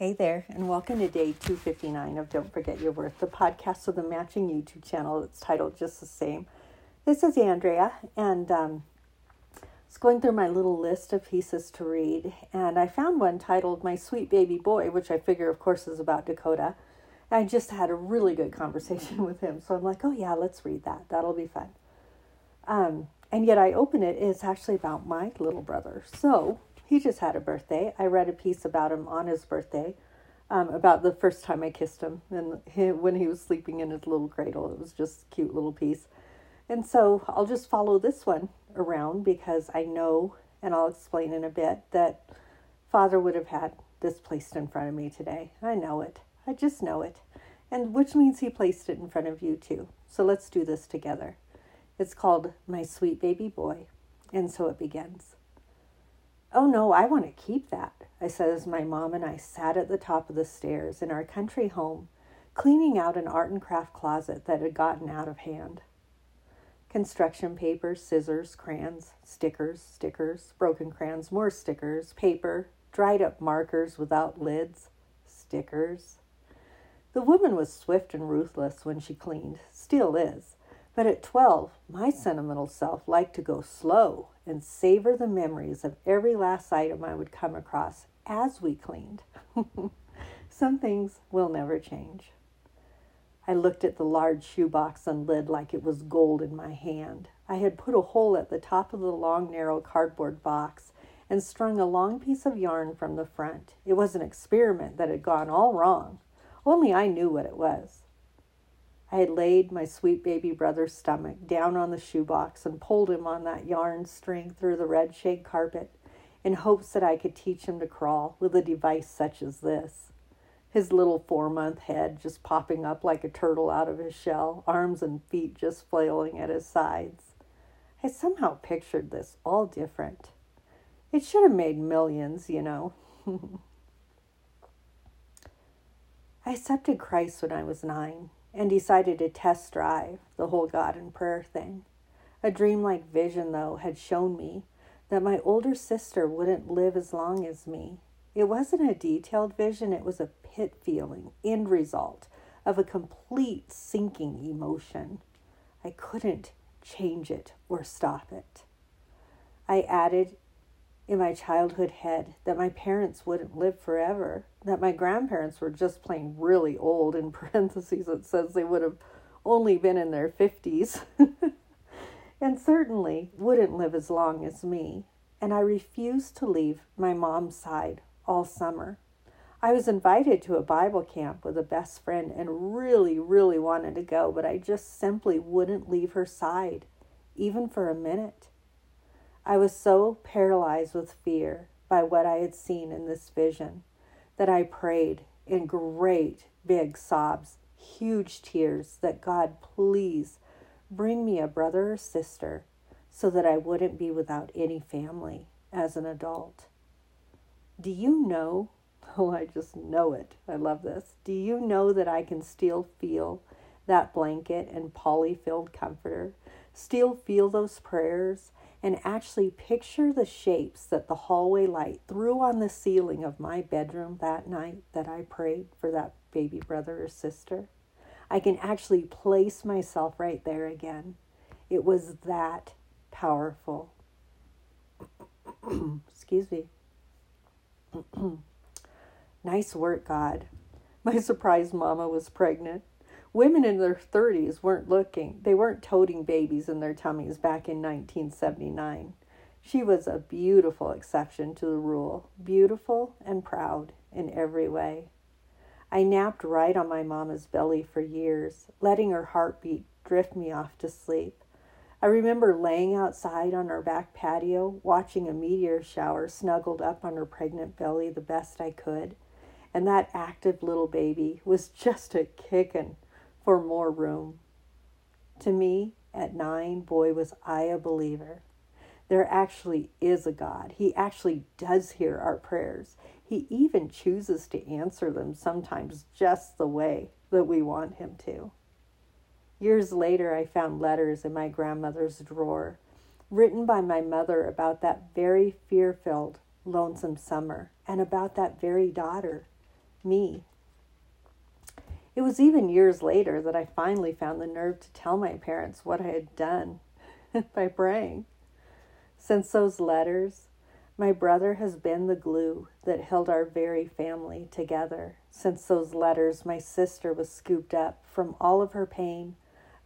Hey there, and welcome to day 259 of Don't Forget Your Worth, the podcast with the matching YouTube channel It's titled just the same. This is Andrea, and um, I was going through my little list of pieces to read, and I found one titled My Sweet Baby Boy, which I figure, of course, is about Dakota. I just had a really good conversation with him, so I'm like, oh yeah, let's read that. That'll be fun. Um, and yet I open it, it's actually about my little brother. So he just had a birthday. I read a piece about him on his birthday, um, about the first time I kissed him and he, when he was sleeping in his little cradle. It was just a cute little piece. And so I'll just follow this one around because I know, and I'll explain in a bit, that Father would have had this placed in front of me today. I know it. I just know it. And which means he placed it in front of you too. So let's do this together. It's called My Sweet Baby Boy. And so it begins. Oh no, I want to keep that, I said as my mom and I sat at the top of the stairs in our country home, cleaning out an art and craft closet that had gotten out of hand. Construction paper, scissors, crayons, stickers, stickers, broken crayons, more stickers, paper, dried up markers without lids, stickers. The woman was swift and ruthless when she cleaned, still is. But at 12, my sentimental self liked to go slow and savor the memories of every last item I would come across as we cleaned. Some things will never change. I looked at the large shoebox and lid like it was gold in my hand. I had put a hole at the top of the long, narrow cardboard box and strung a long piece of yarn from the front. It was an experiment that had gone all wrong. Only I knew what it was. I had laid my sweet baby brother's stomach down on the shoebox and pulled him on that yarn string through the red shade carpet in hopes that I could teach him to crawl with a device such as this. His little four month head just popping up like a turtle out of his shell, arms and feet just flailing at his sides. I somehow pictured this all different. It should have made millions, you know. I accepted Christ when I was nine and decided to test drive the whole God and prayer thing. A dreamlike vision, though, had shown me that my older sister wouldn't live as long as me. It wasn't a detailed vision, it was a pit feeling, end result of a complete sinking emotion. I couldn't change it or stop it. I added in my childhood head that my parents wouldn't live forever, that my grandparents were just plain really old. In parentheses, it says they would have only been in their 50s, and certainly wouldn't live as long as me. And I refused to leave my mom's side all summer. I was invited to a Bible camp with a best friend and really, really wanted to go, but I just simply wouldn't leave her side, even for a minute. I was so paralyzed with fear by what I had seen in this vision that I prayed in great big sobs, huge tears, that God, please bring me a brother or sister so that I wouldn't be without any family as an adult. Do you know? Oh, I just know it. I love this. Do you know that I can still feel that blanket and poly filled comforter? Still feel those prayers and actually picture the shapes that the hallway light threw on the ceiling of my bedroom that night that I prayed for that baby brother or sister. I can actually place myself right there again. It was that powerful. Excuse me. nice work, God. My surprised mama was pregnant. Women in their 30s weren't looking, they weren't toting babies in their tummies back in 1979. She was a beautiful exception to the rule, beautiful and proud in every way. I napped right on my mama's belly for years, letting her heartbeat drift me off to sleep. I remember laying outside on our back patio, watching a meteor shower snuggled up on her pregnant belly the best I could, and that active little baby was just a kickin' for more room. To me, at nine, boy, was I a believer. There actually is a God. He actually does hear our prayers. He even chooses to answer them sometimes just the way that we want Him to. Years later, I found letters in my grandmother's drawer written by my mother about that very fear filled, lonesome summer and about that very daughter me. It was even years later that I finally found the nerve to tell my parents what I had done by praying. Since those letters, my brother has been the glue that held our very family together. Since those letters, my sister was scooped up from all of her pain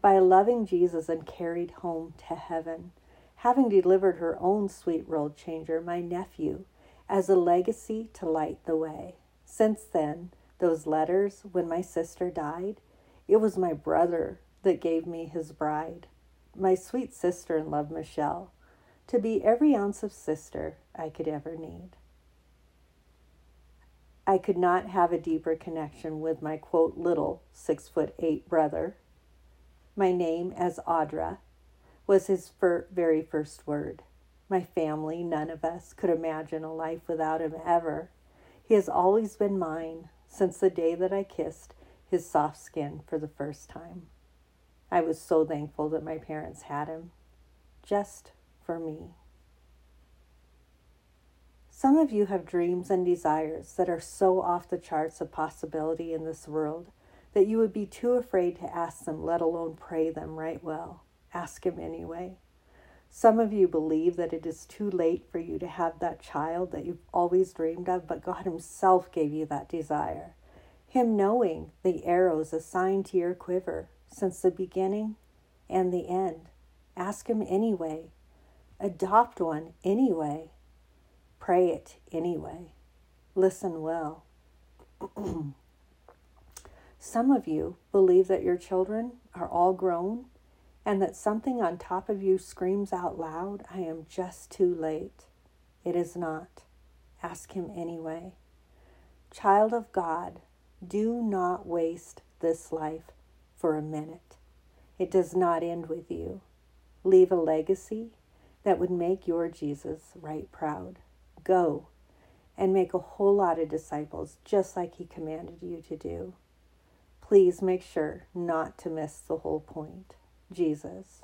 by a loving Jesus and carried home to heaven, having delivered her own sweet world changer, my nephew, as a legacy to light the way. Since then, those letters, when my sister died, it was my brother that gave me his bride, my sweet sister in love, Michelle, to be every ounce of sister I could ever need. I could not have a deeper connection with my quote little six foot eight brother. My name as Audra was his fir- very first word. My family, none of us could imagine a life without him ever. He has always been mine since the day that I kissed his soft skin for the first time. I was so thankful that my parents had him, just for me. Some of you have dreams and desires that are so off the charts of possibility in this world that you would be too afraid to ask them, let alone pray them right well. Ask Him anyway. Some of you believe that it is too late for you to have that child that you've always dreamed of, but God Himself gave you that desire. Him knowing the arrows assigned to your quiver since the beginning and the end. Ask Him anyway. Adopt one anyway. Pray it anyway. Listen well. Some of you believe that your children are all grown and that something on top of you screams out loud, I am just too late. It is not. Ask Him anyway. Child of God, do not waste this life for a minute. It does not end with you. Leave a legacy that would make your Jesus right proud. Go and make a whole lot of disciples just like he commanded you to do. Please make sure not to miss the whole point. Jesus,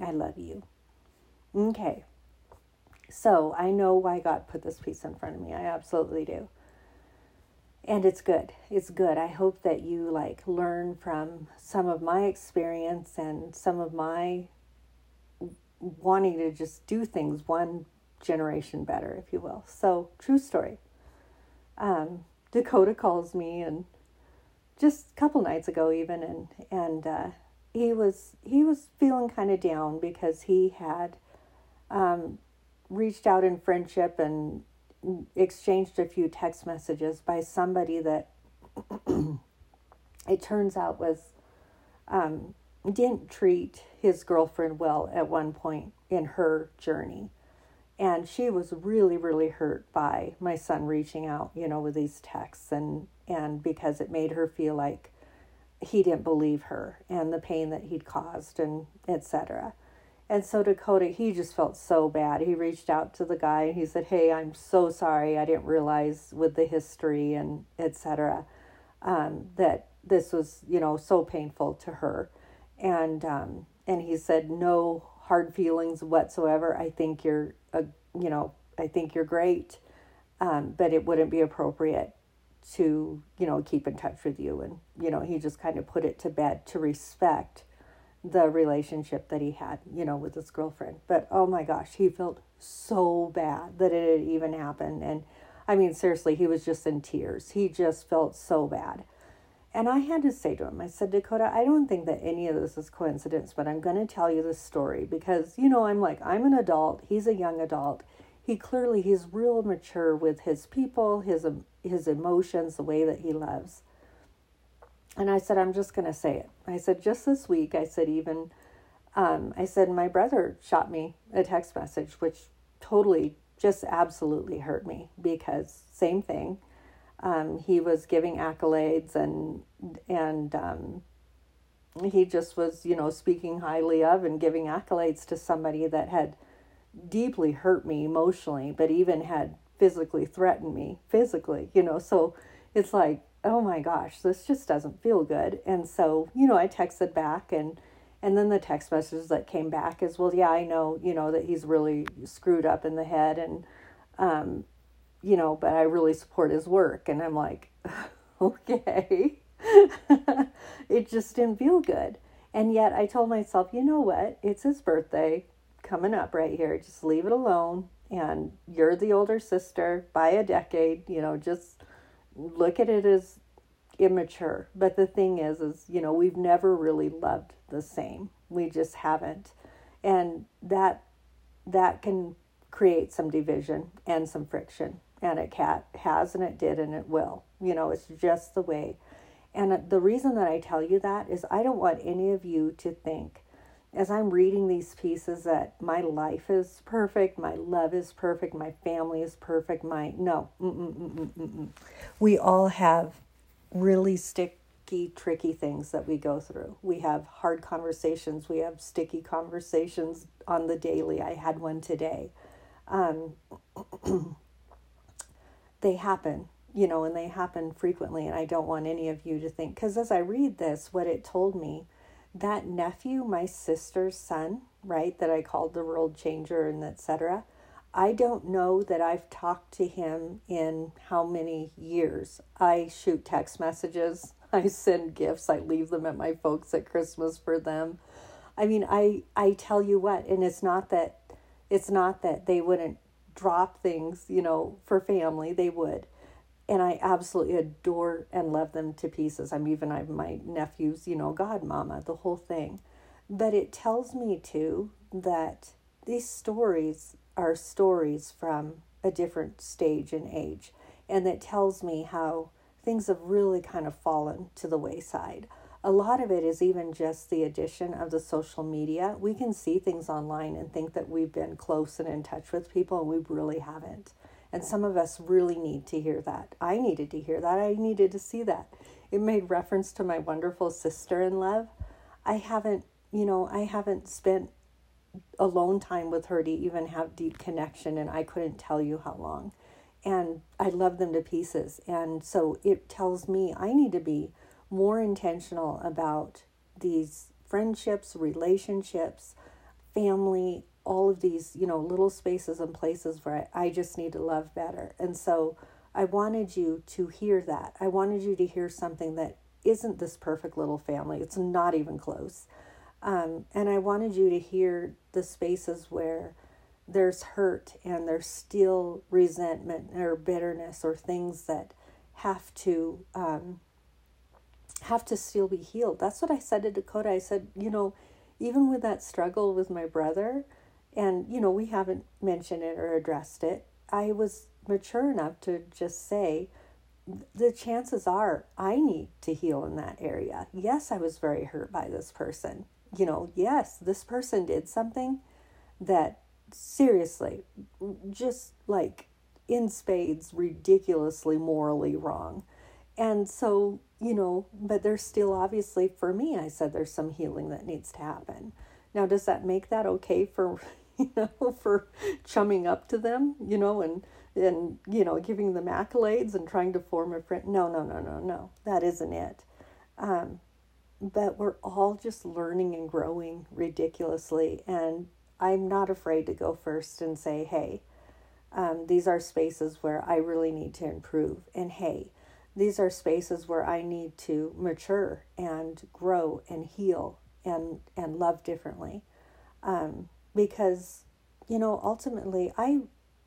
I love you. Okay. So I know why God put this piece in front of me. I absolutely do. And it's good. It's good. I hope that you like learn from some of my experience and some of my wanting to just do things one generation better, if you will. So, true story. Um, Dakota calls me and just a couple nights ago, even, and and uh, he was he was feeling kind of down because he had um, reached out in friendship and exchanged a few text messages by somebody that it turns out was um, didn't treat his girlfriend well at one point in her journey. And she was really really hurt by my son reaching out you know with these texts and and because it made her feel like he didn't believe her and the pain that he'd caused and etc and so dakota he just felt so bad. He reached out to the guy and he said hey i'm so sorry. I didn't realize with the history and etc um, that this was you know so painful to her. And um, and he said no hard feelings whatsoever. I think you're a, you know, I think you're great, um, but it wouldn't be appropriate to, you know, keep in touch with you. And, you know, he just kind of put it to bed to respect the relationship that he had, you know, with his girlfriend. But oh my gosh, he felt so bad that it had even happened. And I mean, seriously, he was just in tears. He just felt so bad. And I had to say to him, I said, Dakota, I don't think that any of this is coincidence, but I'm going to tell you this story because, you know, I'm like, I'm an adult. He's a young adult. He clearly, he's real mature with his people, his, his emotions, the way that he loves. And I said, I'm just going to say it. I said, just this week, I said, even, um, I said, my brother shot me a text message, which totally just absolutely hurt me because same thing um, he was giving accolades and and um, he just was you know speaking highly of and giving accolades to somebody that had deeply hurt me emotionally but even had physically threatened me physically you know so it's like oh my gosh this just doesn't feel good and so you know i texted back and and then the text messages that came back is well yeah i know you know that he's really screwed up in the head and um you know, but I really support his work. And I'm like, okay. it just didn't feel good. And yet I told myself, you know what? It's his birthday coming up right here. Just leave it alone. And you're the older sister by a decade, you know, just look at it as immature. But the thing is, is, you know, we've never really loved the same. We just haven't. And that that can create some division and some friction. And it cat has and it did and it will. You know, it's just the way. And the reason that I tell you that is I don't want any of you to think as I'm reading these pieces that my life is perfect, my love is perfect, my family is perfect, my no. Mm-mm-mm-mm-mm. We all have really sticky, tricky things that we go through. We have hard conversations, we have sticky conversations on the daily. I had one today. Um, they happen, you know, and they happen frequently. And I don't want any of you to think, because as I read this, what it told me, that nephew, my sister's son, right, that I called the world changer and etc. I don't know that I've talked to him in how many years. I shoot text messages, I send gifts, I leave them at my folks at Christmas for them. I mean, I I tell you what, and it's not that it's not that they wouldn't drop things, you know, for family, they would. And I absolutely adore and love them to pieces. I'm even I'm my nephew's, you know, godmama, the whole thing. But it tells me too that these stories are stories from a different stage and age. And that tells me how things have really kind of fallen to the wayside a lot of it is even just the addition of the social media. We can see things online and think that we've been close and in touch with people, and we really haven't. And some of us really need to hear that. I needed to hear that. I needed to see that. It made reference to my wonderful sister in love. I haven't, you know, I haven't spent alone time with her to even have deep connection, and I couldn't tell you how long. And I love them to pieces. And so it tells me I need to be more intentional about these friendships, relationships, family, all of these, you know, little spaces and places where I, I just need to love better. And so I wanted you to hear that. I wanted you to hear something that isn't this perfect little family, it's not even close. Um, and I wanted you to hear the spaces where there's hurt and there's still resentment or bitterness or things that have to um, have to still be healed. That's what I said to Dakota. I said, you know, even with that struggle with my brother, and, you know, we haven't mentioned it or addressed it, I was mature enough to just say, the chances are I need to heal in that area. Yes, I was very hurt by this person. You know, yes, this person did something that seriously, just like in spades, ridiculously morally wrong. And so you know, but there's still obviously, for me, I said there's some healing that needs to happen. Now, does that make that okay for, you know, for chumming up to them, you know, and, and, you know, giving them accolades and trying to form a friend? No, no, no, no, no. That isn't it. Um, but we're all just learning and growing ridiculously. And I'm not afraid to go first and say, hey, um, these are spaces where I really need to improve. And hey, these are spaces where I need to mature and grow and heal and and love differently, um, because you know ultimately I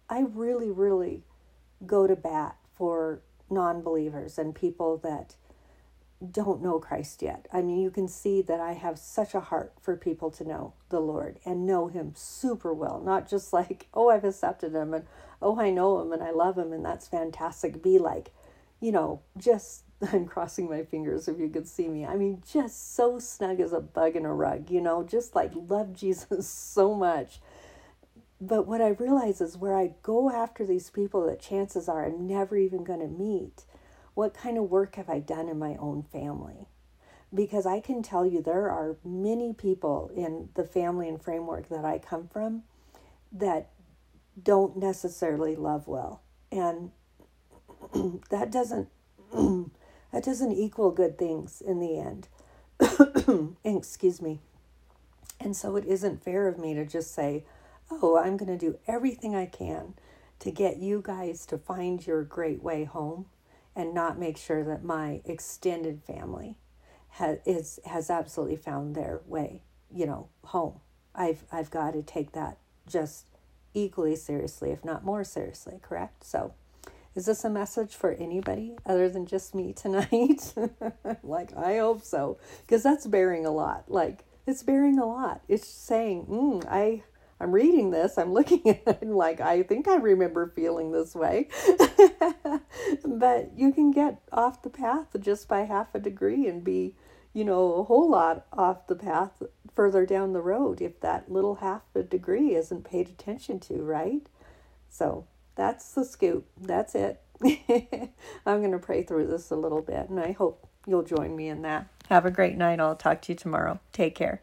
I really really go to bat for non-believers and people that don't know Christ yet. I mean, you can see that I have such a heart for people to know the Lord and know Him super well, not just like, oh, I've accepted Him and oh, I know Him and I love Him and that's fantastic. Be like, you know, just I'm crossing my fingers if you could see me. I mean, just so snug as a bug in a rug, you know, just like love Jesus so much. But what I realize is where I go after these people that chances are I'm never even going to meet, what kind of work have I done in my own family? Because I can tell you there are many people in the family and framework that I come from that don't necessarily love well. And that doesn't that doesn't equal good things in the end. Excuse me. And so it isn't fair of me to just say, "Oh, I'm going to do everything I can to get you guys to find your great way home and not make sure that my extended family has is has absolutely found their way, you know, home. I've I've got to take that just equally seriously, if not more seriously, correct? So is this a message for anybody other than just me tonight? like, I hope so, because that's bearing a lot. Like, it's bearing a lot. It's saying, mm, I, I'm reading this, I'm looking at it, and like, I think I remember feeling this way. but you can get off the path just by half a degree and be, you know, a whole lot off the path further down the road if that little half a degree isn't paid attention to, right? So, that's the scoop. That's it. I'm going to pray through this a little bit, and I hope you'll join me in that. Have a great night. I'll talk to you tomorrow. Take care.